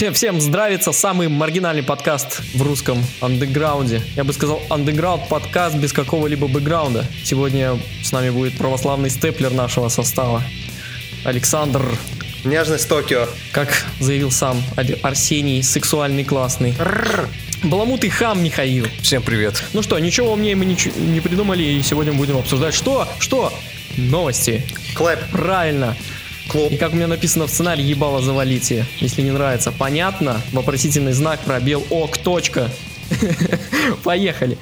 Всем, всем здравится самый маргинальный подкаст в русском андеграунде. Я бы сказал, андеграунд подкаст без какого-либо бэкграунда. Сегодня с нами будет православный степлер нашего состава. Александр, Нежность Токио. как заявил сам Арсений, сексуальный классный. Баламутый хам Михаил. Всем привет. Ну что, ничего умнее мы ничего не придумали, и сегодня будем обсуждать что? Что? Новости. Клэп. Правильно. Клоп. И как у меня написано в сценарии, ебало завалите, если не нравится. Понятно? Вопросительный знак, пробел, ок, точка. Поехали.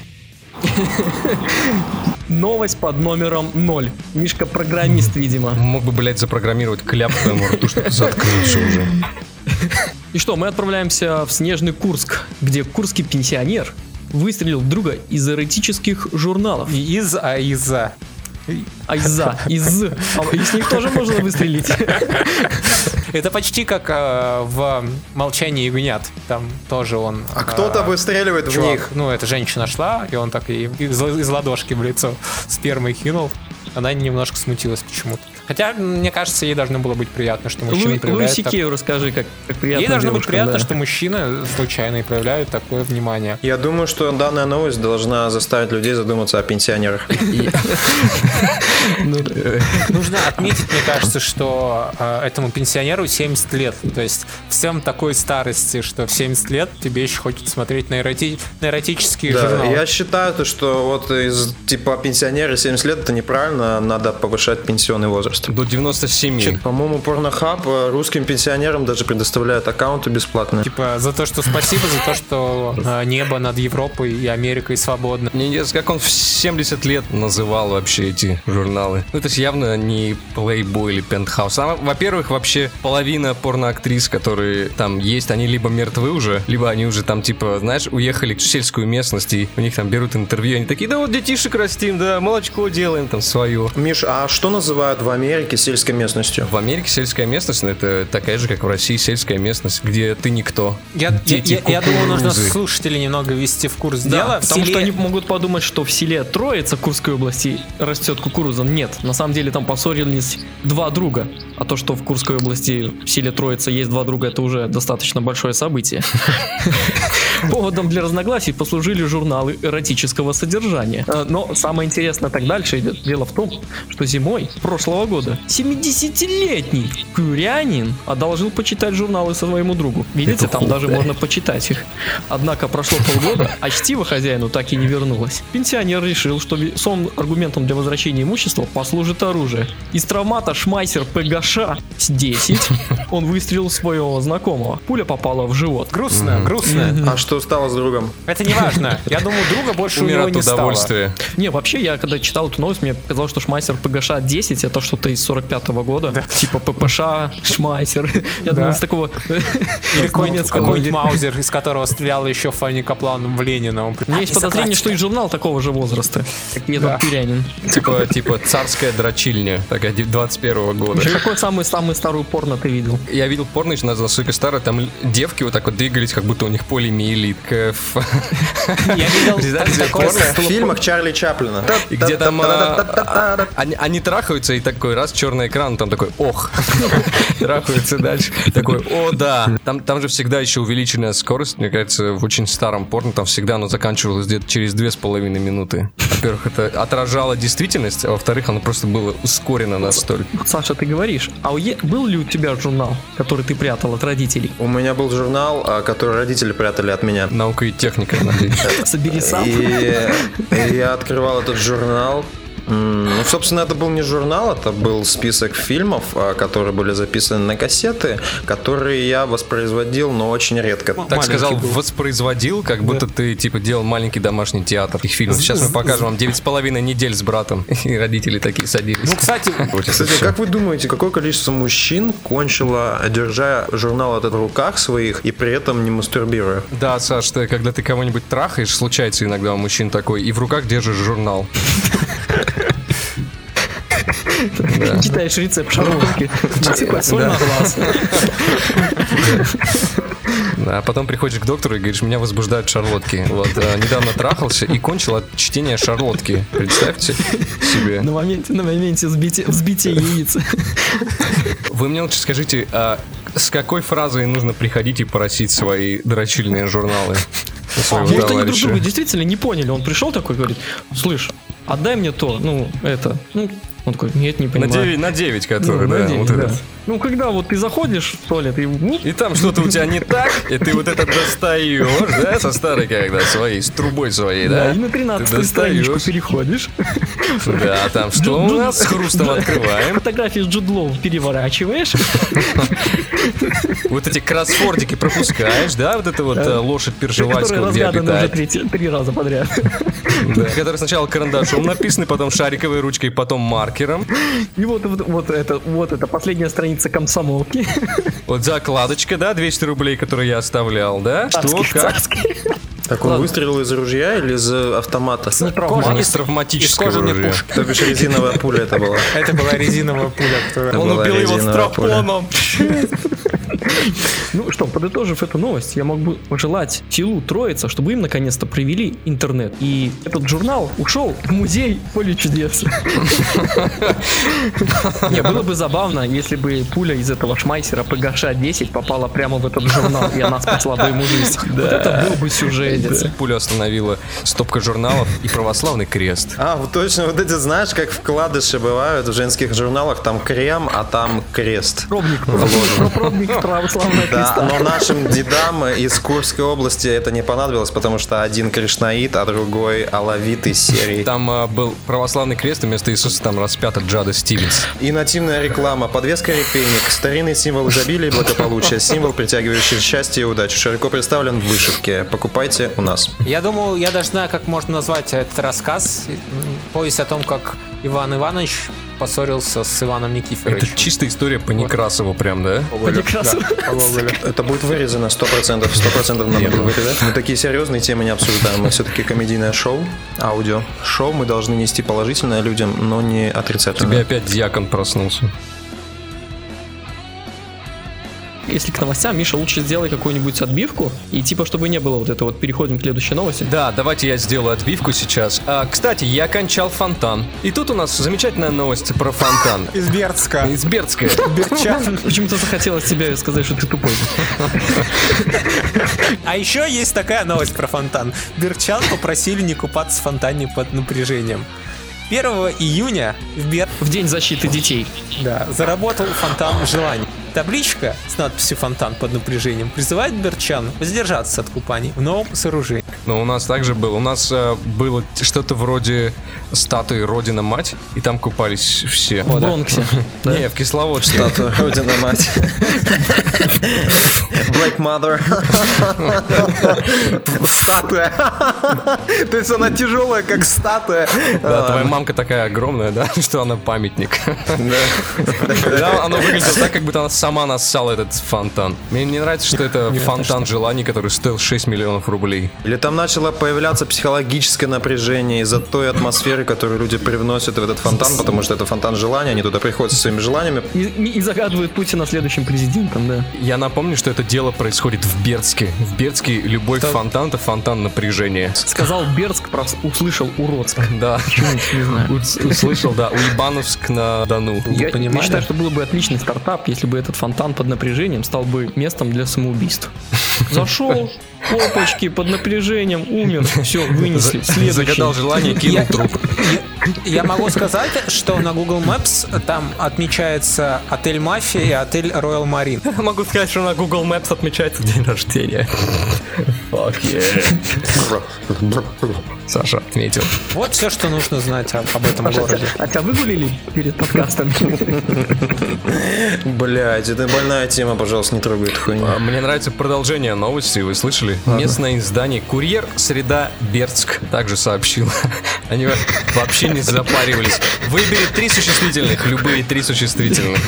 Новость под номером 0. Мишка программист, видимо. Мог бы, блядь, запрограммировать кляп твоему рту, чтобы заткнулся уже. И что, мы отправляемся в снежный Курск, где курский пенсионер выстрелил друга из эротических журналов. Не из, а из-за. Айза, из. А из них тоже можно выстрелить. Это почти как э, в «Молчании ягнят». Там тоже он... А кто-то э, выстреливает в них. Ну, эта женщина шла, и он так и из, из ладошки в лицо спермой кинул. Она немножко смутилась почему-то. Хотя, мне кажется, ей должно было быть приятно, что мужчина Луи, проявляет... так- Сикею расскажи, как, как приятно Ей должно быть девушкам, приятно, да. что мужчины случайно проявляют такое внимание. Я думаю, что данная новость должна заставить людей задуматься о пенсионерах. Ну, Нужно отметить, мне кажется, что э, этому пенсионеру 70 лет. То есть всем такой старости, что в 70 лет тебе еще хочется смотреть на, эроти- на эротические журналы. я считаю, то, что вот из типа пенсионеры 70 лет это неправильно, надо повышать пенсионный возраст. До 97. По-моему, порнохаб э, русским пенсионерам даже предоставляет аккаунты бесплатные. Типа за то, что спасибо, за то, что э, небо над Европой и Америкой свободно. Мне интересно, как он в 70 лет называл вообще эти журналы. Ну, это ж явно не Playboy или Penthouse. А, во-первых, вообще половина порноактрис, которые там есть, они либо мертвы уже, либо они уже там, типа, знаешь, уехали в сельскую местность, и у них там берут интервью, они такие, да вот детишек растим, да, молочко делаем там свое. Миш, а что называют в Америке сельской местностью? В Америке сельская местность, ну, это такая же, как в России, сельская местность, где ты никто. Я, Где я- я- я думаю, нужно слушателей немного ввести в курс Да, дела. В потому что селе- они могут подумать, что в селе Троица Курской области растет кукуруза. Нет, на самом деле там поссорились два друга. А то, что в Курской области в селе Троица есть два друга, это уже достаточно большое событие. Поводом для разногласий послужили журналы эротического содержания. Э, Но самое интересное так дальше идет. Дело в том, что зимой прошлого года 70-летний курянин одолжил почитать журналы своему другу. Видите, Это там даже хуй. можно почитать их. Однако прошло полгода, а чтиво хозяину так и не вернулось. Пенсионер решил, что весом аргументом для возвращения имущества послужит оружие. Из травмата Шмайсер ПГШ с 10 он выстрелил своего знакомого. Пуля попала в живот. Грустно, грустно. А что стало с другом? Это не важно. Я думаю, друга больше у Умер него от не стало. удовольствия. Не, вообще, я когда читал эту новость, мне показалось, что Шмайсер ПГШ 10 это что-то из 45 года. Типа ППШ, Шмайсер. Я думаю, с такого Или какой-нибудь, маузер, из которого стрелял еще Фанни Каплан в Ленина. Он У меня есть подозрение, что и журнал такого же возраста, как этот Курянин. Типа, типа царская дрочильня, такая 21 года. Какой самый-самый старую порно ты видел? Я видел порно, еще настолько старое, там девки вот так вот двигались, как будто у них полимиелит. Я видел? В фильмах Чарли Чаплина. И где там а, а, они, они трахаются, и такой раз черный экран, там такой, ох, трахаются дальше. Такой, о, да. Там, там же всегда еще увеличенная скорость, мне кажется, в очень старом порно, там всегда оно заканчивалось где-то через две с половиной минуты. Во-первых, это отражало действительность, а во-вторых, оно просто было ускорено настолько. Саша, ты говоришь, а у е- был ли у тебя журнал, который ты прятал от родителей? У меня был журнал, а, который родители прятали от меня. Наука и техника, надеюсь. Собери сам. И я открывал этот журнал. Ну, собственно, это был не журнал, это был список фильмов, а, которые были записаны на кассеты, которые я воспроизводил, но очень редко. Так Маленький сказал, был. воспроизводил, как будто ты, типа, делал маленький домашний театр их фильмов. Сейчас мы покажем вам девять с половиной недель с братом. И родители такие садились. Ну, кстати, Кстати, как вы думаете, какое количество мужчин кончило, держа журнал этот в руках своих и при этом не мастурбируя? Да, Саш, ты, когда ты кого-нибудь трахаешь, случается иногда у мужчин такой, и в руках держишь журнал. Читаешь рецепт шарлотки. Типа соль на глаз. А потом приходишь к доктору и говоришь, меня возбуждают шарлотки. Вот, э, недавно трахался и кончил от чтения шарлотки. Представьте себе. На моменте, на моменте взбития, взбития яиц. Вы мне лучше скажите, а с какой фразой нужно приходить и просить свои дрочильные журналы своего Может, они друг товарища? друга действительно не поняли. Он пришел такой, говорит, слышь, отдай мне то, ну, это. Ну, он такой, нет, не На понимаю. 9, на 9 Ну, который, на да, девять, вот да. этот. Ну, когда вот ты заходишь в туалет и... ну, И там что-то у тебя не так, и ты вот этот достаешь, да, со старой когда своей, с трубой своей, Да, да? и на Ты 13 страничку переходишь. Да, там что у нас с хрустом открываем. Фотографии с Джудлоу переворачиваешь. Вот эти кроссфордики пропускаешь, да, вот это вот э, лошадь Которые Пержевальского, где уже обитает. третий- три раза подряд. Да, Который сначала карандашом написаны, потом шариковой ручкой, потом маркером. И вот, вот, вот это, вот это последняя страница комсомолки. Вот закладочка, да, 200 рублей, которые я оставлял, да? Что, Царский, как? царский. Так он выстрелил из ружья или из э, автомата? Ну, травма. Из травматического из кожаной оружия. пушки. То бишь резиновая пуля это была. Это была резиновая пуля, Он убил его стропоном. Ну что, подытожив эту новость, я мог бы пожелать силу Троица, чтобы им наконец-то привели интернет. И этот журнал ушел в музей поле чудес. Не, было бы забавно, если бы пуля из этого шмайсера ПГШ-10 попала прямо в этот журнал, и она спасла бы ему жизнь. Вот это был бы сюжетец. Пулю остановила стопка журналов и православный крест. А, вот точно, вот эти, знаешь, как вкладыши бывают в женских журналах, там крем, а там крест. Пробник, Вложен. пробник православного Да, но нашим дедам из Курской области это не понадобилось, потому что один кришнаит, а другой алавит из серии. Там а, был православный крест, и вместо Иисуса там распята Джада Стивенс. И нативная реклама, подвеска репейник, старинный символ изобилия и благополучия, символ, притягивающий счастье и удачу, широко представлен в вышивке. Покупайте у нас. Я думаю, я даже знаю, как можно назвать этот рассказ. Повесть о том, как Иван Иванович поссорился с Иваном Это Никифоровичем. чистая история по Некрасову прям, да? По Некрасову. Да. Это будет вырезано 100%, 100% надо будет вырезать. Мы такие серьезные темы не обсуждаем, мы все-таки комедийное шоу, аудио. Шоу мы должны нести положительное людям, но не Тебе отрицательное. опять дьякон проснулся. Если к новостям, Миша, лучше сделай какую-нибудь отбивку, и типа, чтобы не было вот это вот, переходим к следующей новости. Да, давайте я сделаю отбивку сейчас. А, кстати, я кончал фонтан. И тут у нас замечательная новость про фонтан. Из Бердска. Из Бердска. Берчан. Почему-то захотелось тебе сказать, что ты тупой. А еще есть такая новость про фонтан. Берчан попросили не купаться в фонтане под напряжением. 1 июня в Бер... В день защиты детей. Да, заработал фонтан желаний. Табличка с надписью «Фонтан под напряжением» призывает берчан воздержаться от купаний в новом сооружении. Но у нас также было. У нас э, было что-то вроде статуи Родина-Мать, и там купались все. В Бронксе. Не, в Кисловодске. Статуя Родина Мать. Black Mother. Статуя. То есть она тяжелая, как статуя. Да, твоя мамка такая огромная, да, что она памятник. Да, она выглядит так, как будто она сама нассала этот фонтан. Мне не нравится, что это фонтан желаний, который стоил 6 миллионов рублей. Или там начало появляться психологическое напряжение из-за той атмосферы, которую люди привносят в этот фонтан, потому что это фонтан желания, они туда приходят со своими желаниями. И, и- загадывают Путина следующим президентом, да. Я напомню, что это дело происходит в Бердске. В Бердске любой фонтан — это фонтан напряжения. Сказал Бердск, прос- услышал Уродск. Да. Не знаю. Ус- Услышал, да, Уебановск на Дону. Я, считаю, что было бы отличный стартап, если бы этот фонтан под напряжением стал бы местом для самоубийств. Зашел, опачки, под напряжением, умер, все, вынесли. Следующий. Загадал желание, кинул Я- труп. Я, могу сказать, что на Google Maps там отмечается отель Мафия и отель Royal Marine. Могу сказать, что на Google Maps отмечается день рождения. Fuck yeah. Саша отметил. Вот все, что нужно знать об, об этом Паша, городе. а тебя выгулили перед подкастом? Блять, это больная тема, пожалуйста, не трогай эту хуйню. А, Мне нравится продолжение новости, вы слышали? Местное издание «Курьер. Среда. Бердск» также сообщил. Они вообще не запаривались. Выбери три существительных, любые три существительных.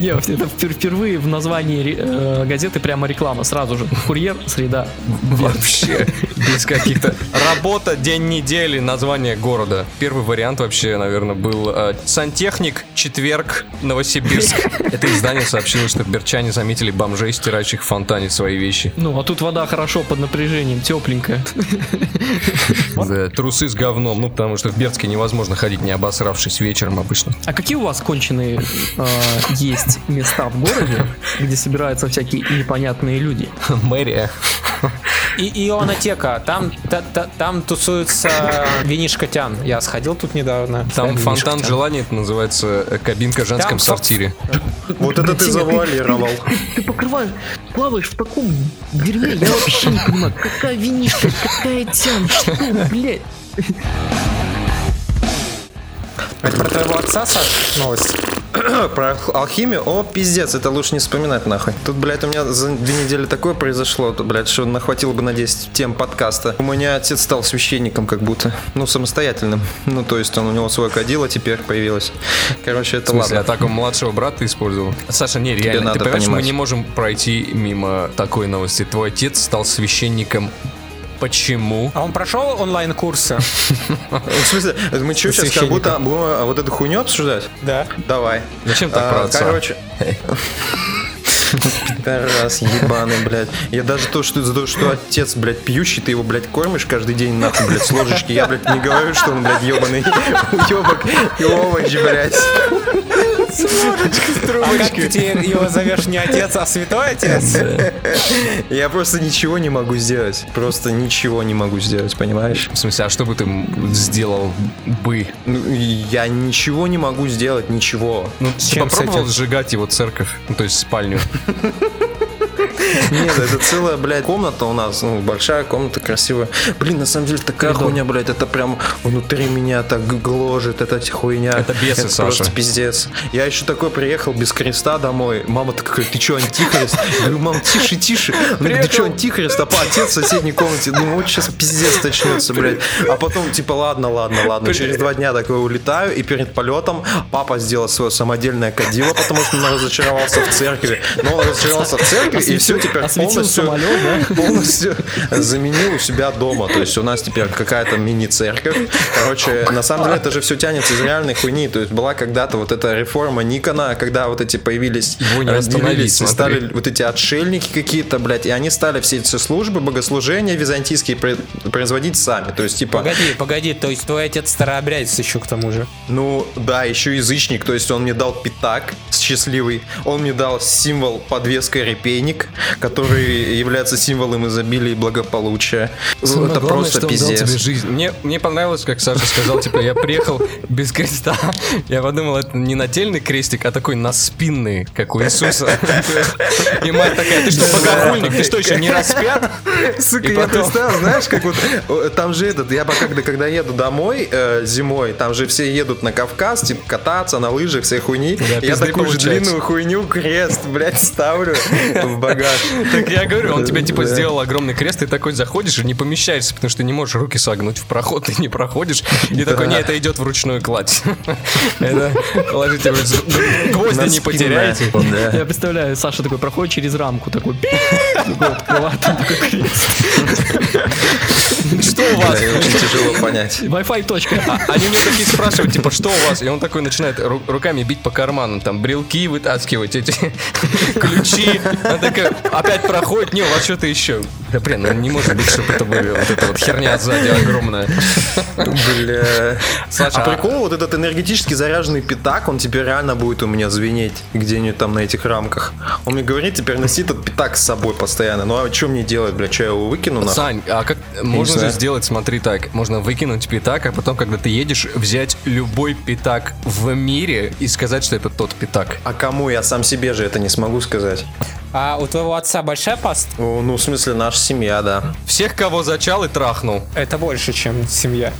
Не, это впер- впервые в названии э, газеты прямо реклама, сразу же. Курьер, среда. Вообще, без каких-то... Работа, день недели, название города. Первый вариант вообще, наверное, был э, «Сантехник. Четверг. Новосибирск». Это издание сообщило, что берчане заметили бомжей, стирающих в фонтане свои вещи. Ну, а тут вода хорошо под напряжением, тепленькая. Да, трусы с говном, ну потому что в Бердске невозможно ходить, не обосравшись вечером обычно. А какие у вас конченые э, есть места в городе, где собираются всякие непонятные люди. Мэрия. И ионотека. Там, та- та- там тусуется винишка Тян. Я сходил тут недавно. Там фонтан Тян. желаний, это называется э, кабинка в женском Там, сортире. Вот это ты завуалировал. Ты, ты покрываешь, плаваешь в таком дерьме, я вообще не понимаю, какая винишка, какая тян, что, блядь. Это про твоего отца, Саш, новость? Про алхимию? О, пиздец, это лучше не вспоминать нахуй. Тут, блядь, у меня за две недели такое произошло, то, блядь, что нахватило бы на 10 тем подкаста. У меня отец стал священником как будто. Ну, самостоятельным. Ну, то есть он у него свое кадило теперь появилось. Короче, это ладно. атаку младшего брата использовал? Саша, не, реально, ты понимаешь, мы понимать. не можем пройти мимо такой новости. Твой отец стал священником. Почему? А он прошел онлайн-курсы? В смысле, мы что сейчас как будто будем а, вот эту хуйню обсуждать? Да. Давай. Зачем так А? Короче. Раз ебаный, блядь. Я даже то, что за то, что отец, блядь, пьющий, ты его, блядь, кормишь каждый день, нахуй, блядь, с ложечки. Я, блядь, не говорю, что он, блядь, ебаный уебок и овощ, блядь. А как ты теперь его зовешь не отец, а святой отец? Я просто ничего не могу сделать. Просто ничего не могу сделать, понимаешь? В смысле, а что бы ты сделал бы? Ну, я ничего не могу сделать, ничего. Ну, ты чем с попробовал сжигать его церковь, ну, то есть спальню? Нет, это целая, блядь, комната у нас, ну, большая комната, красивая. Блин, на самом деле такая хуйня, блядь, это прям внутри меня так гложет, эта хуйня. Это бесы, это просто Саша. пиздец. Я еще такой приехал без креста домой. Мама такая, ты что, антихрист? Я говорю, мам, тише, тише. Говорит, ты что, антихрист? А отец в соседней комнате. Думаю, вот сейчас пиздец начнется, блядь. А потом, типа, ладно, ладно, ладно. Через два дня такой улетаю, и перед полетом папа сделал свое самодельное кадило, потому что он разочаровался в церкви. Но он разочаровался в церкви, и все теперь осветил полностью, самолет, да? полностью заменил у себя дома. То есть у нас теперь какая-то мини-церковь. Короче, на самом деле это же все тянется из реальной хуйни. То есть была когда-то вот эта реформа Никона, когда вот эти появились, разделились смотри. стали вот эти отшельники какие-то, блядь, и они стали все эти службы, богослужения византийские про- производить сами. То есть, типа, Погоди, погоди, то есть твой отец старообрядец еще к тому же. ну, да, еще язычник, то есть он мне дал пятак счастливый, он мне дал символ подвеска репейник, который является символом изобилия и благополучия. Самое это главное, просто что он дал пиздец. тебе жизнь. Мне, мне понравилось, как Саша сказал, типа, я приехал без креста. Я подумал, это не нательный крестик, а такой наспинный, как у Иисуса. И мать такая, ты что, богохульник, ты что, еще не распят? Сука, И я потом- представил, знаешь, как вот там же этот, я пока когда, когда еду домой э, зимой, там же все едут на Кавказ, типа кататься на лыжах, всей хуйни. Я такую же длинную хуйню, крест, блядь, ставлю в багаж. Так я говорю, он тебе типа сделал огромный крест, и такой заходишь и не помещаешься, потому что ты не можешь руки согнуть в проход, ты не проходишь. И такой, не, это идет вручную кладь. Это положите гвозди не потеряйте. Да. Я представляю, Саша такой проходит через рамку, такой, такой открывает, там такой крест. Да, очень тяжело понять. Wi-Fi точка. А Они мне такие спрашивают, типа, что у вас? И он такой начинает ру- руками бить по карманам, там, брелки вытаскивать, эти ключи. Она такая, опять проходит, не, у вас что-то еще. Да, блин, ну не может быть, чтобы это были вот эта вот херня сзади огромная. Бля. Саша, А прикол, вот этот энергетически заряженный пятак, он теперь реально будет у меня звенеть где-нибудь там на этих рамках. Он мне говорит, теперь носи этот пятак с собой постоянно. Ну а что мне делать, бля, что я его выкину? Сань, а как можно же сделать, смотри так, можно выкинуть пятак, а потом, когда ты едешь, взять любой пятак в мире и сказать, что это тот пятак. А кому? Я сам себе же это не смогу сказать. А у твоего отца большая паста? О, Ну, в смысле, наша семья, да. Всех, кого зачал и трахнул. Это больше, чем семья.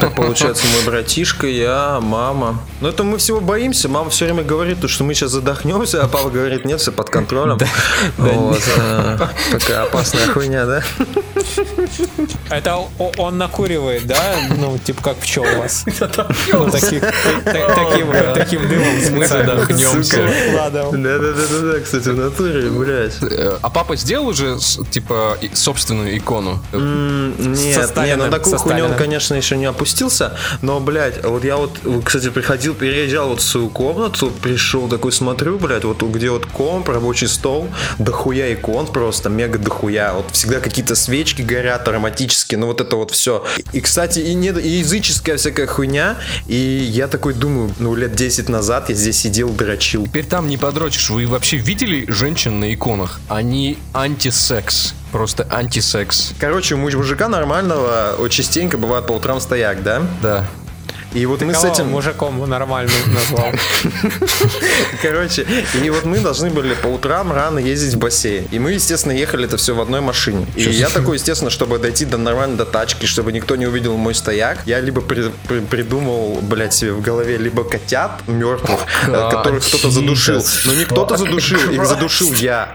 Так получается, мой братишка, я, мама. Но это мы всего боимся. Мама все время говорит, то, что мы сейчас задохнемся, а папа говорит, нет, все под контролем. Вот, э, Такая опасная хуйня, да? Это он накуривает, да? Ну, типа как пчел у вас. Ну, таким дымом специально. Да-да-да-да, кстати, в натуре, блядь. Э, А папа сделал уже, типа, собственную икону? Нет, нет, Сталиным, на такую хуйню он, конечно, еще не опустился, но, блядь, вот я вот, кстати, приходил, переезжал вот в свою комнату, пришел такой, смотрю, блядь, вот где вот комп, рабочий стол, дохуя икон просто, мега дохуя, вот всегда какие-то свечки горят ароматически, ну вот это вот все. И, кстати, и, не, и языческая всякая хуйня, и я такой думаю, ну лет 10 назад я здесь сидел, дрочил. Теперь там не подрочишь. Вы вообще видели женщин на иконах? Они антисекс. Просто антисекс. Короче, у мужика нормального частенько бывает по утрам стояк, да? Да. И вот мы с этим... мужиком нормально назвал. Короче, и вот мы должны были по утрам рано ездить в бассейн. И мы, естественно, ехали это все в одной машине. И я такой, естественно, чтобы дойти до нормально до тачки, чтобы никто не увидел мой стояк, я либо при- при- придумал, блядь, себе в голове либо котят мертвых, э, которых кто-то задушил. Но не кто-то задушил, их задушил я.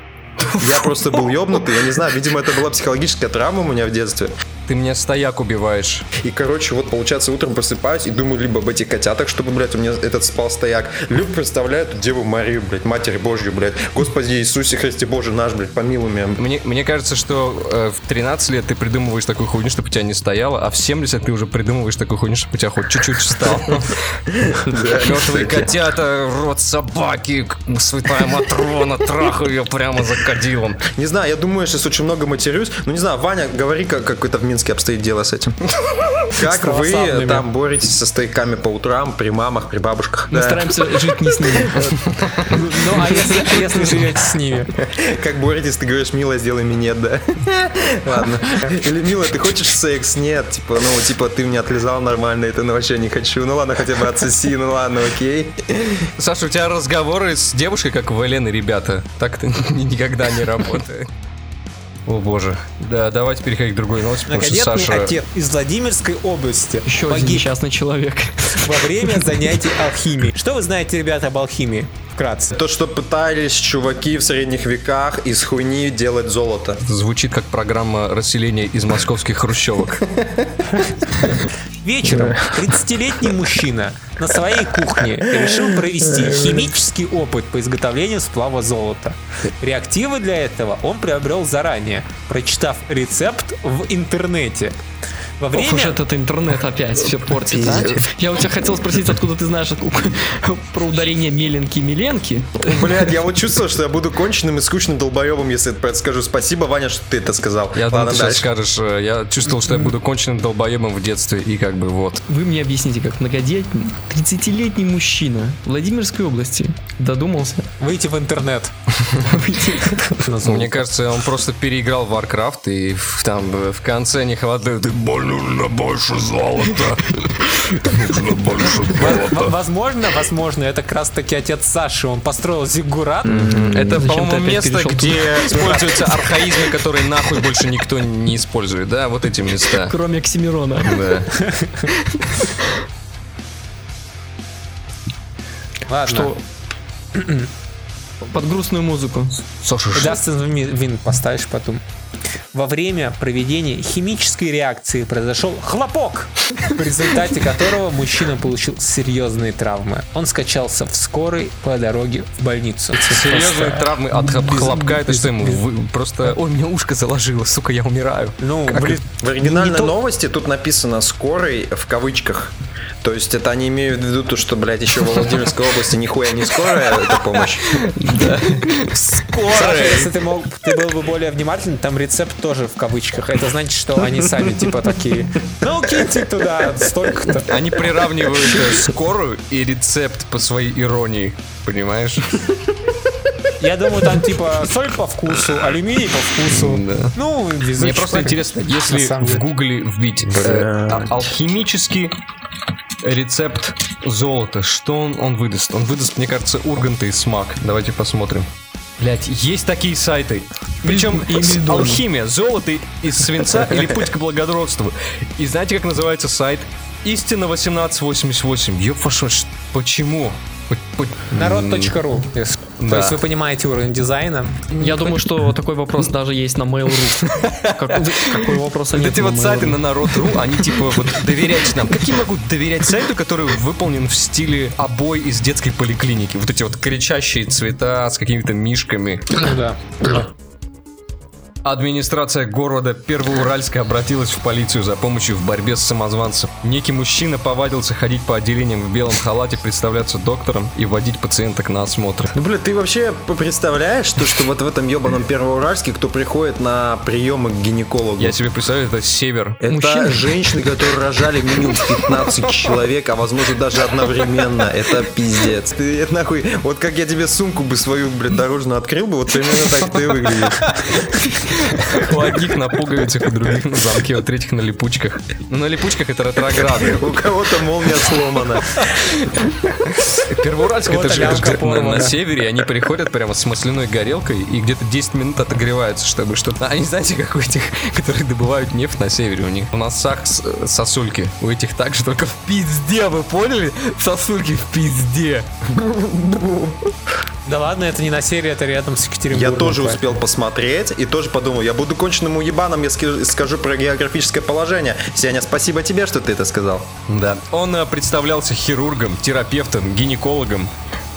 Я просто был ёбнутый, я не знаю, видимо, это была психологическая травма у меня в детстве. Ты меня стояк убиваешь. И, короче, вот, получается, утром просыпаюсь и думаю либо об этих котятах, чтобы, блядь, у меня этот спал стояк, либо представляю эту Деву Марию, блядь, Матерь Божью, блядь, Господи Иисусе Христе Боже наш, блядь, помилуй меня. Мне, мне кажется, что э, в 13 лет ты придумываешь такую хуйню, чтобы у тебя не стояло, а в 70 ты уже придумываешь такую хуйню, чтобы у тебя хоть чуть-чуть встал. Мертвые котята, рот собаки, святая Матрона, трахаю ее прямо за кадилом. Не знаю, я думаю, я сейчас очень много матерюсь. Ну, не знаю, Ваня, говори, как, как это в Минске обстоит дело с этим. Как вы там боретесь со стояками по утрам, при мамах, при бабушках? Мы стараемся жить не с ними. Ну, а если, а если живете с ними? Как боретесь, ты говоришь, милая, сделай минет, да? Ладно. Или, милая, ты хочешь секс? Нет, типа, ну, типа, ты мне отлезал нормально, это ну, вообще не хочу. Ну, ладно, хотя бы отсоси, ну, ладно, окей. Саша, у тебя разговоры с девушкой, как у Елены, ребята. Так это никогда не работает. О боже. Да, давайте переходить к другой новости, потому что Многодетный Саша... отец из Владимирской области Еще один погиб несчастный человек. во время занятий алхимией. Что вы знаете, ребята, об алхимии? Вкратце. То, что пытались чуваки в средних веках из хуйни делать золото. Звучит как программа расселения из московских хрущевок. Вечером 30-летний мужчина на своей кухне решил провести химический опыт по изготовлению сплава золота. Реактивы для этого он приобрел заранее, прочитав рецепт в интернете. Во Ох уж время этот интернет опять все портит, а? Я у тебя хотел спросить, откуда ты знаешь про ударение меленки-меленки. Блядь, я вот чувствовал, что я буду конченным и скучным долбоебом, если я скажу. Спасибо, Ваня, что ты это сказал. Я думал, Ладно, ты сейчас скажешь, э, я чувствовал, что я буду конченным долбоебом в детстве, и как бы вот. Вы мне объясните, как многодетный, 30-летний мужчина Владимирской области додумался выйти в интернет. выйти Мне кажется, он просто переиграл в Warcraft, и там в конце не хватает. Нужно больше золота. Нужно больше В- Возможно, возможно, это как раз таки отец Саши. Он построил зиггурат. Это, по-моему, место, где используются архаизмы, которые нахуй больше никто не использует, да? Вот эти места. Кроме Оксимирона. Да. Ладно. Что? Под грустную музыку. Саша, Дастин Вин поставишь потом. Во время проведения химической реакции произошел хлопок, в результате которого мужчина получил серьезные травмы. Он скачался в скорой по дороге в больницу. Серьезные травмы от без- хлопка, это без- что ему вы- просто... Ой, мне ушко заложило, сука, я умираю. Ну, Как блин, В оригинальной новости тут написано «скорый» в кавычках. То есть это они имеют в виду то, что, блядь, еще в Владимирской области нихуя не скорая эта помощь. Саша, если ты, мог, ты был бы более внимательный, там рецепт тоже в кавычках. Это значит, что они сами типа такие, ну киньте туда столько-то. Они приравнивают э, скорую и рецепт по своей иронии, понимаешь? Я думаю, там типа соль по вкусу, алюминий по вкусу. Да. Ну, Мне просто интересно, если в гугле вбить э, алхимический рецепт золота, что он, он выдаст? Он выдаст, мне кажется, урганта и смак. Давайте посмотрим. Блять, есть такие сайты. Причем алхимия, золото из свинца или путь к благородству. И знаете, как называется сайт? Истина 1888. Ёб вашу, почему? По- по- Народ.ру. То есть вы понимаете уровень дизайна. Я думаю, что такой вопрос даже есть на Mail.ru. Как- Какой вопрос Вот нет эти вот сайты на народ.ру, они типа вот доверять нам. Как я могу доверять сайту, который выполнен в стиле обой из детской поликлиники? Вот эти вот кричащие цвета с какими-то мишками. Ну да. Администрация города Первоуральска обратилась в полицию за помощью в борьбе с самозванцем. Некий мужчина повадился ходить по отделениям в белом халате, представляться доктором и водить пациенток на осмотры. Ну, блин, ты вообще представляешь, что, что вот в этом ебаном Первоуральске, кто приходит на приемы к гинекологу? Я себе представляю, это север. Это Мужчины? женщины, которые рожали минимум 15 человек, а возможно даже одновременно. Это пиздец. Ты это нахуй, вот как я тебе сумку бы свою, блядь, дорожную открыл бы, вот примерно так ты выглядишь. У одних на пуговицах, у других на замке, у третьих на липучках. Ну, на липучках это ретрограды. У кого-то молния сломана. Первоуральск это же это же лямка где-то на, севере, они приходят прямо с масляной горелкой и где-то 10 минут отогреваются, чтобы что-то... Они знаете, как у этих, которые добывают нефть на севере, у них в носах с- сосульки. У этих так же, только в пизде, вы поняли? Сосульки в пизде. Да ладно, это не на серии, это рядом с Екатеринбургом. Я тоже поэтому. успел посмотреть и тоже подумал, я буду конченным уебаном, я скажу про географическое положение. Сеня, спасибо тебе, что ты это сказал. Да. Он э, представлялся хирургом, терапевтом, гинекологом,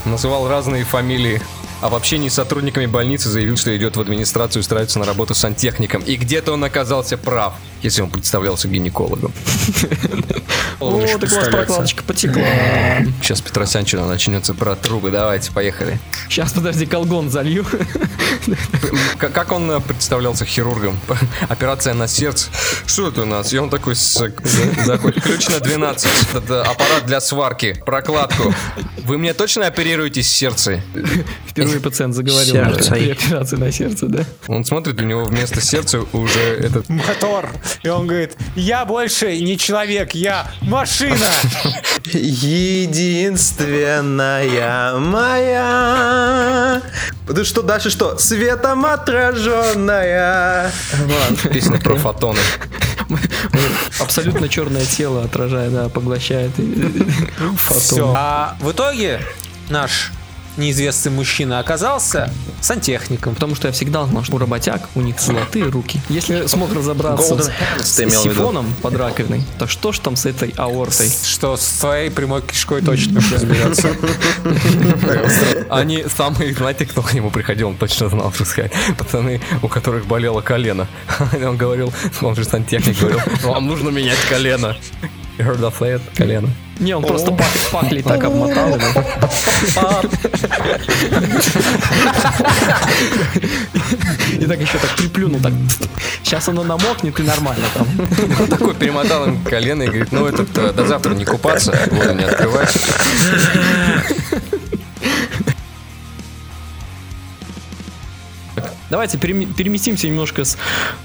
называл разные фамилии. А в общении с сотрудниками больницы заявил, что идет в администрацию устраиваться на работу сантехником. И где-то он оказался прав, если он представлялся гинекологом. О, так у вас прокладочка потекла. Сейчас Петросянчина начнется про трубы. Давайте, поехали. Сейчас, подожди, колгон залью. Как он э, представлялся хирургом? Операция на сердце. Что это у нас? И он такой заходит. Ключ на 12. Это аппарат для сварки. Прокладку. Вы мне точно оперируете сердце? Впервые пациент заговорил Сердце. при операции на сердце, да? Он смотрит, у него вместо сердца уже этот... Мотор. И он говорит, я больше не человек, я машина. Единственная моя. Да что дальше что? Светом отраженная. Песня про фотоны. Абсолютно черное тело отражает, да, поглощает. и- фотон. Все. А в итоге наш неизвестный мужчина оказался сантехником. Потому что я всегда знал, что у работяг у них золотые руки. Если смог разобраться Golden с, с виду? сифоном под раковиной, то что ж там с этой аортой? Что с твоей прямой кишкой точно разберется. Они самые, знаете, кто к нему приходил, он точно знал, что сказать. Пацаны, у которых болело колено. Он говорил, он же сантехник говорил, вам нужно менять колено. You heard of that? Колено. Не, он просто пак- пакли так обмотал. его. И так еще так приплюнул, так. Сейчас оно намокнет и нормально там. Он такой перемотал им колено и говорит, ну этот, э, до завтра не купаться, воду не открывать. Давайте перем- переместимся немножко с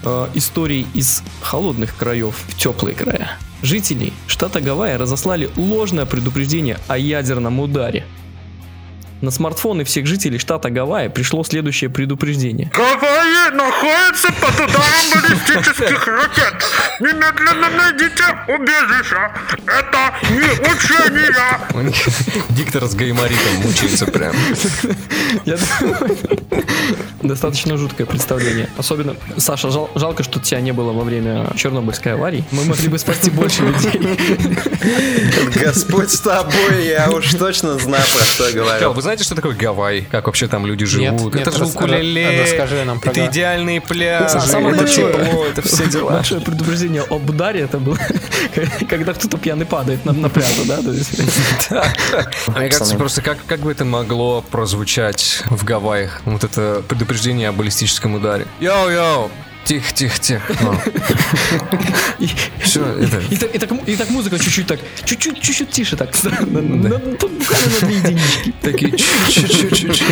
э, историей из холодных краев в теплые края. Жители штата Гавайи разослали ложное предупреждение о ядерном ударе. На смартфоны всех жителей штата Гавайи пришло следующее предупреждение. Гавайи находится под ударом баллистических ракет. Немедленно найдите убежище. Это не учение. Диктор с гайморитом мучается прям. Достаточно жуткое представление. Особенно, Саша, жал- жалко, что тебя не было во время Чернобыльской аварии. Мы могли бы спасти больше людей. Господь с тобой, я уж точно знаю, про что говорю. вы знаете, что такое Гавайи? Как вообще там люди живут? нет, это же рас- укулеле, расскажи нам про это идеальные пляжи, Самое это большое- тепло, это все дела. Большое предупреждение об ударе это было, когда кто-то пьяный падает на, на пляже, да? Мне кажется, просто как, как бы это могло прозвучать в Гавайях? Вот это предупреждение о баллистическом ударе. Йоу-йоу! Тихо, тихо, тихо. Ну. Все, это. И так, музыка чуть-чуть так, чуть-чуть, чуть-чуть тише так. Ну, ну, тут буквально две единички. Такие чуть-чуть.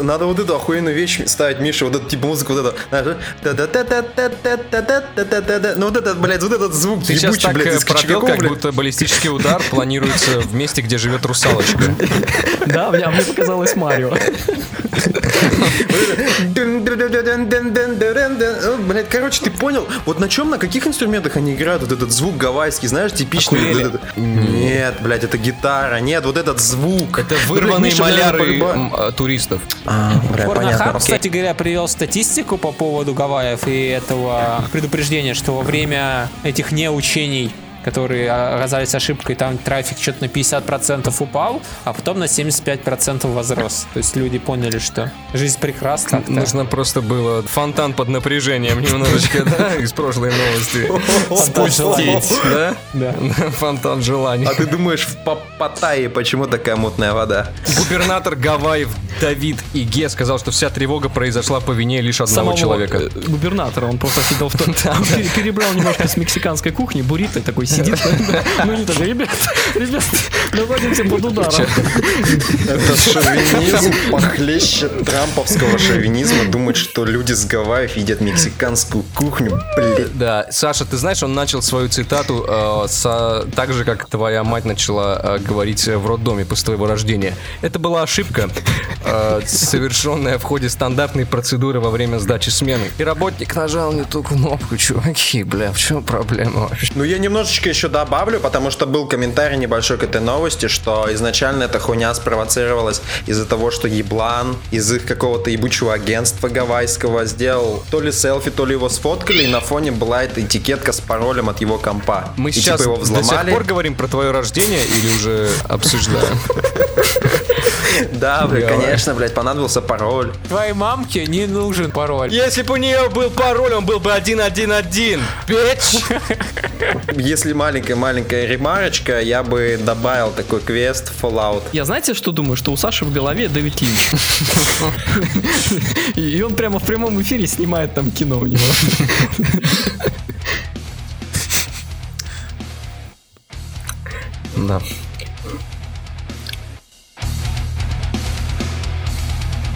Надо вот эту охуенную вещь ставить, Миша, вот эту типа музыку, вот эту. Ну вот этот, блядь, вот этот звук Ты сейчас так пропел, как будто баллистический удар планируется в месте, где живет русалочка. Да, мне показалось Марио. О, Блядь, короче, ты понял? Вот на чем, на каких инструментах они играют вот этот звук гавайский, знаешь, типичный. вот этот- Нет, блядь, это гитара, нет, вот этот звук. Это блядь, вырванные наверное, маляры м, э, туристов. А, бля, понятно. Окей. кстати говоря, привел статистику по поводу Гавайев и этого предупреждения, что во время этих неучений которые оказались ошибкой, там трафик что-то на 50% упал, а потом на 75% возрос. То есть люди поняли, что жизнь прекрасна. Нужно просто было фонтан под напряжением немножечко, да, из прошлой новости. Спустить, да? Да. Фонтан желаний. А ты думаешь, в Па- Паттайе почему такая мутная вода? Губернатор Гавайев Давид Иге сказал, что вся тревога произошла по вине лишь одного Самого человека. губернатора, он просто сидел в том... Перебрал немножко с мексиканской кухни, буррито такой сидит. Ну не такой, ребят, ребят, находимся под ударом. Это шовинизм похлеще трамповского шовинизма. Думать, что люди с Гавайев едят мексиканскую кухню. Блин. Да, Саша, ты знаешь, он начал свою цитату э, со- так же, как твоя мать начала э, говорить в роддоме после твоего рождения. Это была ошибка, э, совершенная в ходе стандартной процедуры во время сдачи смены. И работник нажал не ту кнопку, чуваки, бля, в чем проблема вообще? Ну, я немножечко еще добавлю, потому что был комментарий небольшой к этой новости, что изначально эта хуйня спровоцировалась из-за того, что еблан из их какого-то ебучего агентства гавайского сделал то ли селфи, то ли его сфоткали, и на фоне была эта этикетка с паролем от его компа. Мы и сейчас типа его до сих взломали. пор говорим про твое рождение или уже обсуждаем? Да, блядь, конечно, блядь, понадобился пароль. Твоей мамке не нужен пароль. Если бы у нее был пароль, он был бы 111. Печь! Если маленькая-маленькая ремарочка, я бы добавил такой квест Fallout. Я знаете, что думаю? Что у Саши в голове Дэвид Линч. И и он прямо в прямом эфире снимает там кино у него. Да.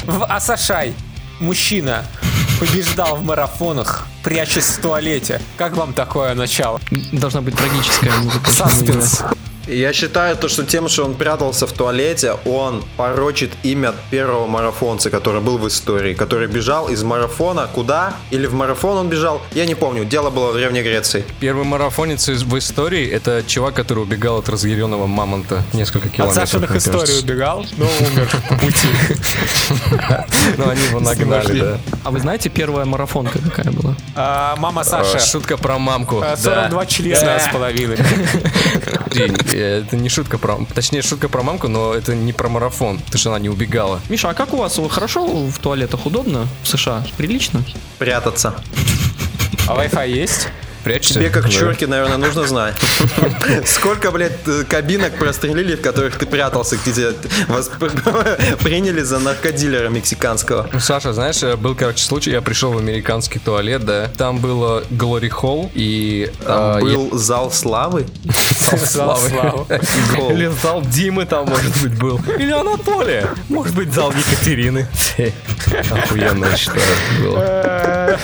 В Асашай мужчина побеждал в марафонах, прячась в туалете. Как вам такое начало? Должна быть трагическая музыка. Саспенс. Я считаю то, что тем, что он прятался в туалете, он порочит имя первого марафонца, который был в истории, который бежал из марафона куда? Или в марафон он бежал? Я не помню. Дело было в Древней Греции. Первый марафонец из- в истории это чувак, который убегал от разъяренного мамонта несколько От километров. Сашиных мне историй убегал, но умер по пути. Ну, они его нагнали, да. А вы знаете, первая марафонка какая была? А, Мама Саша. Шутка про мамку. а, да. 42 члена с половиной. Это не шутка про... Точнее, шутка про мамку, но это не про марафон, потому что она не убегала. Миша, а как у вас? Хорошо в туалетах? Удобно в США? Прилично? Прятаться. А Wi-Fi есть? Прячься. Тебе как Да. чурки, наверное, нужно знать. Сколько, блядь, э, кабинок прострелили, в которых ты прятался, где тебя вас приняли за наркодилера мексиканского. Ну, Саша, знаешь, э, был, короче, случай, я пришел в американский туалет, да, там было Glory Hall, и... Там э, был зал славы. Зал славы. Или зал Димы там, может быть, был. Или Анатолия. Может быть, зал Екатерины. Охуенно, считаю, было.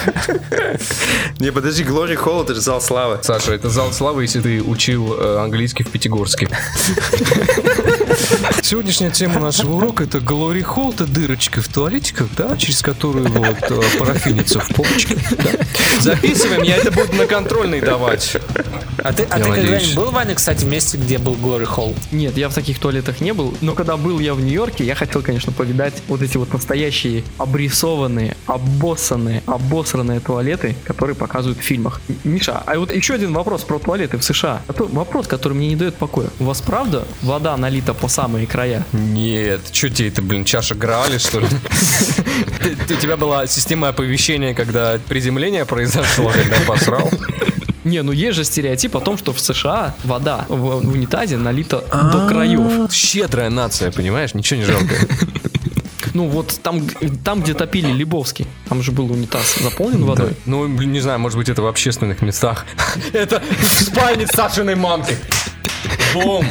Не, подожди, Glory Hall это же зал славы. Саша, это зал славы, если ты учил э, английский в Пятигорске. Сегодняшняя тема нашего урока это Glory Hall, это дырочка в туалетиках, да, через которую вот э, парафинится в попочке. да. Записываем, я это буду на контрольный давать. А ты, а ты когда-нибудь был, Ваня, кстати, в месте, где был Glory Hall? Нет, я в таких туалетах не был, но когда был я в Нью-Йорке, я хотел, конечно, повидать вот эти вот настоящие обрисованные, обоссанные, обосранные туалеты, которые показывают в фильмах. Миша, а вот еще один вопрос про туалеты в США. Это вопрос, который мне не дает покоя. У вас правда вода налита по самые края? Нет, что тебе это, блин, чаша Граали, что ли? У тебя была система оповещения, когда приземление произошло, когда посрал? Не, ну есть же стереотип о том, что в США вода в, в унитазе налита до краев. Щедрая нация, понимаешь? Ничего не жалко. Ну вот там, там, где топили Лебовский, там же был унитаз заполнен водой. Ну, блин, не знаю, может быть, это в общественных местах. Это в спальне Сашиной мамки. Бум!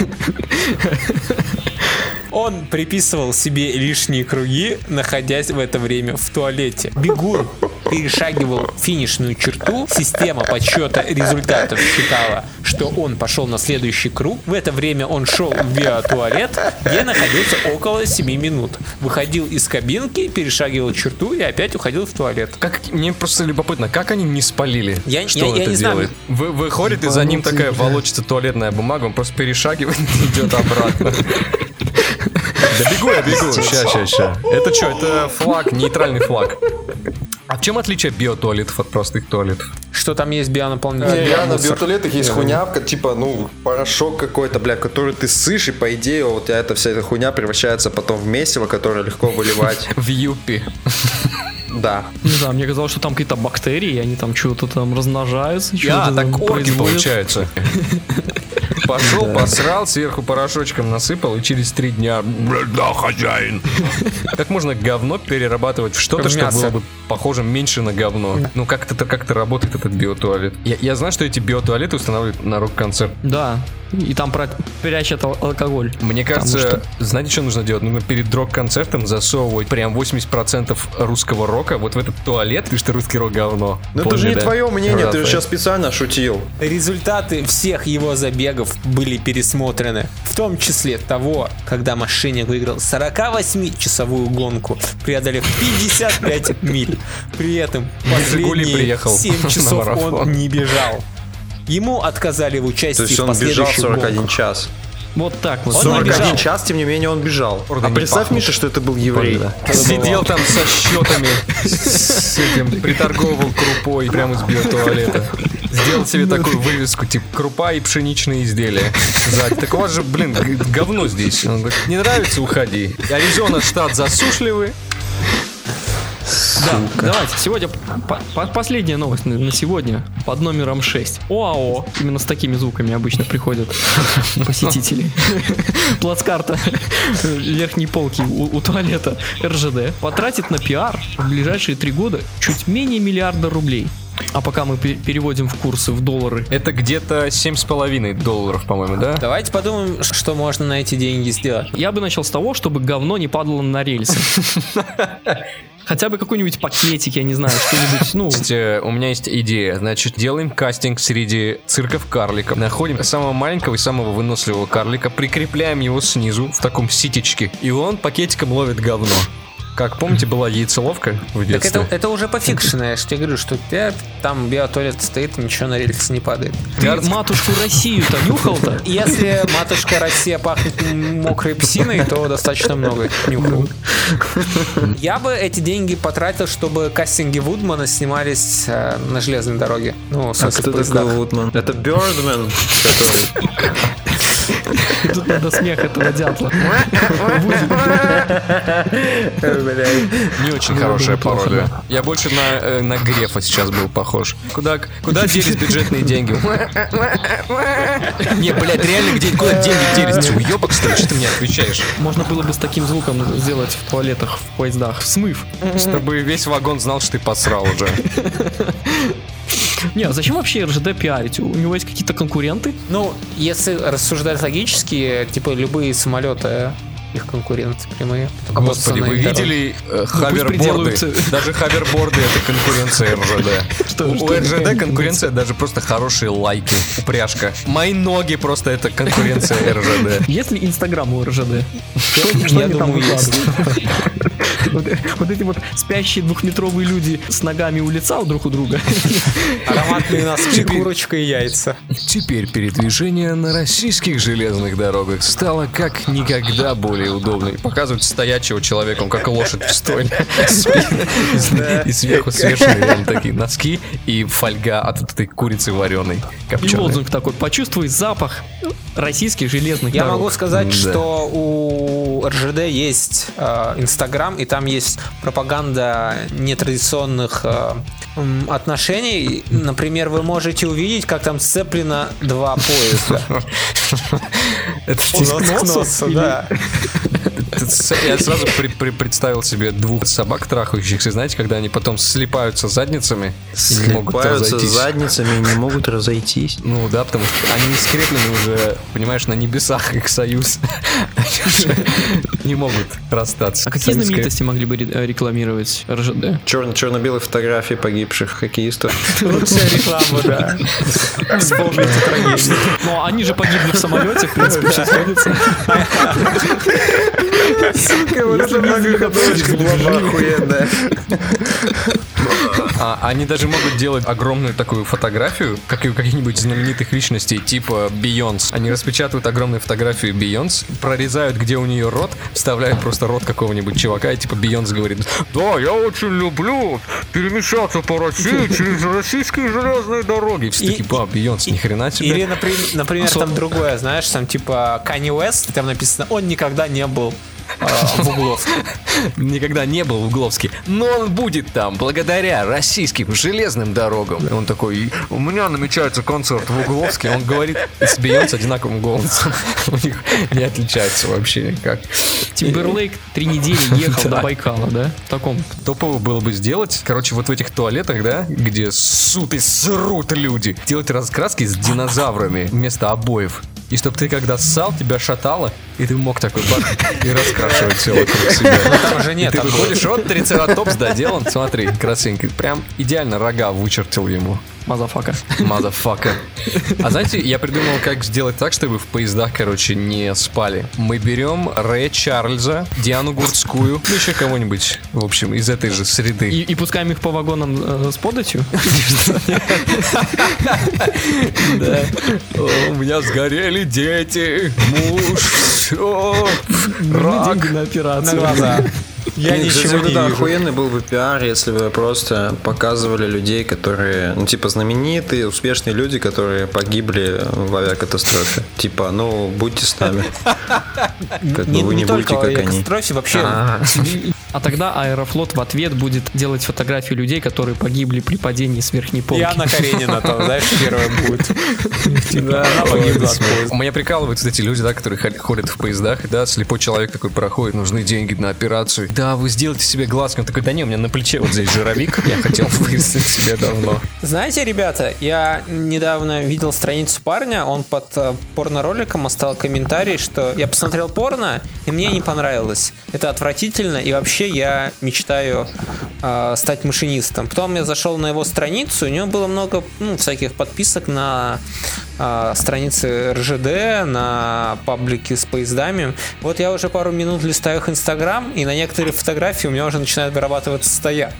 Он приписывал себе лишние круги, находясь в это время в туалете. Бегун перешагивал финишную черту, система подсчета результатов считала, что он пошел на следующий круг. В это время он шел в биотуалет, где находился около 7 минут. Выходил из кабинки, перешагивал черту и опять уходил в туалет. Как, мне просто любопытно, как они не спалили? Я- что я- он я это не знаю. делает? Вы, выходит, и за ним такая волочится туалетная бумага, он просто перешагивает и идет обратно. Да бегу я, бегу. Ща, ща, ща. Это что, это флаг, нейтральный флаг. А в чем отличие биотуалетов от простых туалетов? Что там есть бионаполнитель? Реально, в биотуалетах есть хуйня, в ко- типа, ну, порошок какой-то, бля, который ты сышь, и по идее вот у тебя эта вся эта хуйня превращается потом в месиво, которое легко выливать. В Юпи. Да. Не знаю, мне казалось, что там какие-то бактерии, они там что-то там размножаются. Что-то так там орки получается. Пошел, посрал, сверху порошочком насыпал, и через три дня... Да, хозяин. Как можно говно перерабатывать в что-то, что было бы похоже меньше на говно? Ну, как это как работает этот биотуалет? Я, я знаю, что эти биотуалеты устанавливают на рок-концерт. Да, и там про- прячут ал- алкоголь. Мне кажется, что- знаете, что нужно делать? Нужно перед рок-концертом засовывать прям 80% русского рока вот в этот туалет, потому что русский рок говно. Ну это же не да? твое мнение, ты же Рафаэль. сейчас специально шутил. Результаты всех его забегов были пересмотрены. В том числе того, когда Машиник выиграл 48-часовую гонку, преодолев 55 миль. При этом последние приехал 7 на часов он не бежал. Ему отказали в участии То есть в он бежал последующих 41 гонках. час. Вот так вот. Он не 41 бежал. час, тем не менее, он бежал. Орда А представь. Миша, что это был еврей. Сидел там со счетами, с этим, приторговывал крупой прямо из биотуалета. Сделал себе такую вывеску, типа крупа и пшеничные изделия. Сзади. Так у вас же, блин, говно здесь. Он говорит, не нравится, уходи. Аризона штат засушливый. Да, давайте, сегодня по- по- последняя новость на, на сегодня под номером 6. ОАО, именно с такими звуками обычно приходят посетители. Плацкарта верхней полки у, у туалета РЖД потратит на пиар в ближайшие три года чуть менее миллиарда рублей. А пока мы пе- переводим в курсы в доллары, Это где-то 7,5 долларов, по-моему, да? Давайте подумаем, что можно на эти деньги сделать. я бы начал с того, чтобы говно не падало на рельсы. Хотя бы какой-нибудь пакетик, я не знаю, что-нибудь, ну, У меня есть идея. Значит, делаем кастинг среди цирков карликов. Находим самого маленького и самого выносливого карлика, прикрепляем его снизу в таком ситечке, и он пакетиком ловит говно. Как помните, была яйцеловка в Так детстве? это, это уже пофикшено, я же тебе говорю, что тебя там биотуалет стоит, ничего на рельсы не падает. ты матушку Россию-то нюхал-то? Если матушка Россия пахнет мокрой псиной, то достаточно много нюхал. Я бы эти деньги потратил, чтобы кастинги Вудмана снимались э, на железной дороге. Ну, в А смысле, кто в поездах. такой Вудман? Это Бёрдмен, который... Тут надо смех этого дятла. Не очень хорошая пародия. Я больше на, э, на Грефа сейчас был похож. Куда, куда делись бюджетные деньги? Не, блядь, реально, где, куда деньги делись? Ты уебок, что ли? Что ты мне отвечаешь? Можно было бы с таким звуком сделать в туалетах, в поездах. Смыв. Чтобы весь вагон знал, что ты посрал уже. Не, а зачем вообще РЖД пиарить? У него есть какие-то конкуренты? Ну, если рассуждать логически, типа любые самолеты их конкуренты прямые. Господи, вы видели э, пусть хаверборды? Даже хаверборды это конкуренция РЖД. Что- У РЖД конкуренция даже просто хорошие лайки, упряжка. Мои ноги просто это конкуренция РЖД. Есть ли Инстаграм у РЖД? Я думаю, есть. Вот, вот эти вот спящие двухметровые люди с ногами у лица у друг у друга. Ароматные носки, курочка и яйца. Теперь передвижение на российских железных дорогах стало как никогда более удобным. Показывают стоячего человека, он как лошадь в стойле. Спи- И сверху свешены реально такие носки и фольга от этой курицы вареной, И лозунг такой, почувствуй запах российских железных Я дорог. могу сказать, что у РЖД есть э, Инстаграм, и там есть пропаганда нетрадиционных э, отношений. Например, вы можете увидеть, как там сцеплено два поезда. Это Нос к носу, да. Я сразу при- при- представил себе двух собак трахающихся, знаете, когда они потом слипаются задницами и не могут Слипаются разойтись. задницами и не могут разойтись. Ну да, потому что они скреплены уже, понимаешь, на небесах, их союз. Они уже не могут расстаться. А какие знаменитости могли бы э, рекламировать РЖД? Черно- Черно-белые фотографии погибших хоккеистов. Лучшая реклама, да. Вспомните трагедию. Ну, они же погибли в самолете, в принципе, сейчас ходятся. Вот это многоходовочка была бы охуенная. А, они даже могут делать огромную такую фотографию, как и у каких-нибудь знаменитых личностей, типа Бейонс. Они распечатывают огромную фотографию Бейонс, прорезают, где у нее рот, вставляют просто рот какого-нибудь чувака, и типа Бейонс говорит, Да, я очень люблю перемещаться по России через российские железные дороги. и все такие, ба, Бейонс, ни хрена себе. Или, например, например там другое, знаешь, там типа Kanye West, там написано, он никогда не был в Угловске. Никогда не был в Угловске, но он будет там благодаря российским железным дорогам. И он такой, у меня намечается концерт в Угловске. Он говорит с Бейонс одинаковым голосом. У них не отличается вообще никак. Тимберлейк три недели ехал до Байкала, да? В таком. Топово было бы сделать, короче, вот в этих туалетах, да, где ссут и срут люди, делать раскраски с динозаврами вместо обоев. И чтобы ты когда ссал, тебя шатало, и ты мог такой бах, и раскрашивать все вокруг себя. Там же нет И ты выходишь, вот трицератопс доделан, смотри, красивенький. Прям идеально рога вычертил ему. Motherfucker. Motherfucker. А знаете, я придумал, как сделать так, чтобы в поездах, короче, не спали. Мы берем Рэя Чарльза, Диану Гурцкую, ну еще кого-нибудь, в общем, из этой же среды. И, и пускаем их по вагонам э, с податью? Да. У меня сгорели дети, муж, все, рак. Деньги на На операцию. Я Нет, ничего не это вижу. охуенный был бы пиар, если бы просто показывали людей, которые, ну, типа, знаменитые, успешные люди, которые погибли в авиакатастрофе. Типа, ну, будьте с нами. Как бы Не, вы не не будете, только как они. вообще А тогда Аэрофлот в ответ будет делать фотографию людей, которые погибли при падении с верхней полки. И Анна Каренина там, знаешь, первая будет. Типа, она погибла. Меня прикалывают эти люди, да, которые ход- ходят в поездах, да, слепой человек такой проходит, нужны деньги на операцию. Да, вы сделайте себе глазки. Он такой, да не, у меня на плече вот здесь жировик, я хотел вырастить себе давно. Знаете, ребята, я недавно видел страницу парня, он под э, порно-роликом оставил комментарий, что я посмотрел порно, и мне не понравилось. Это отвратительно, и вообще я мечтаю э, стать машинистом. Потом я зашел на его страницу, у него было много ну, всяких подписок на э, страницы РЖД, на паблики с поездами. Вот я уже пару минут листаю их Инстаграм, и на некоторые фотографии у меня уже начинает вырабатываться стояк.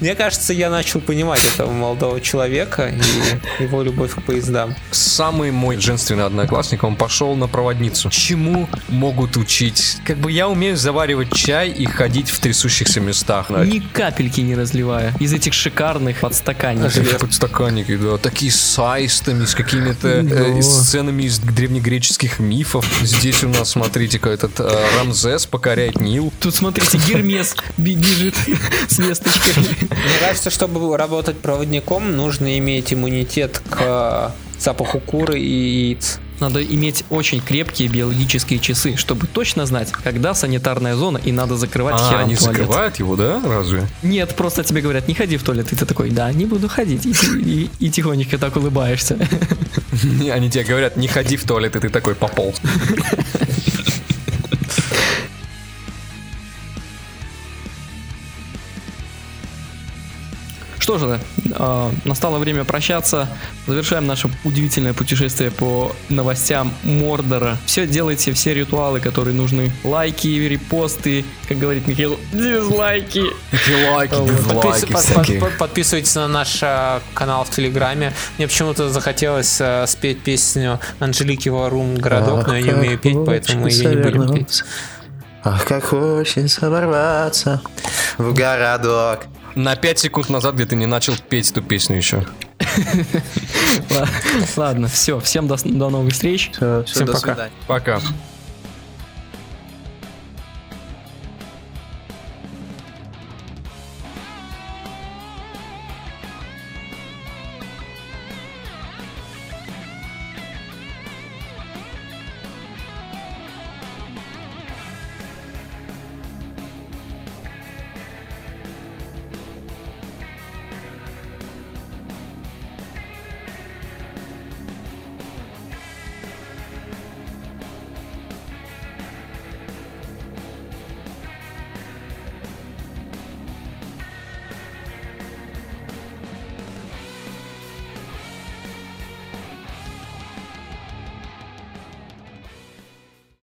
Мне кажется, я начал понимать этого молодого человека и его любовь к поездам. Самый мой женственный одноклассник, он пошел на проводницу. Чему могут учить? Как бы я умею заваривать чай и ходить в трясущихся местах. Ни капельки не разливая. Из этих шикарных подстаканников. Подстаканники, да, такие с аистами, с какими-то э, сценами из древнегреческих мифов. Здесь у нас, смотрите-ка, этот э, Рамзес покоряет Нил. Тут, смотрите, Гермес бежит с весточкой. Мне кажется, чтобы работать проводником, нужно иметь иммунитет к запаху куры и яиц. Надо иметь очень крепкие биологические часы, чтобы точно знать, когда санитарная зона и надо закрывать А, хером они туалет. закрывают его, да, разве? Нет, просто тебе говорят, не ходи в туалет, и ты такой, да, не буду ходить. И, и- и тихонечко так улыбаешься. Они тебе говорят, не ходи в туалет, и ты такой пополз. Что же, э, настало время прощаться. Завершаем наше удивительное путешествие по новостям Мордора. Все делайте, все ритуалы, которые нужны. Лайки, репосты, как говорит Михаил, дизлайки. Лайки, Подпис- под- под- под- Подписывайтесь на наш э, канал в Телеграме. Мне почему-то захотелось э, спеть песню Анжелики Варум «Городок», но я не умею петь, поэтому мы ее не будем петь. Ах, как хочется ворваться в городок. На 5 секунд назад, где ты не начал петь эту песню еще. Ладно, все, всем до, до новых встреч. Всем пока. Пока.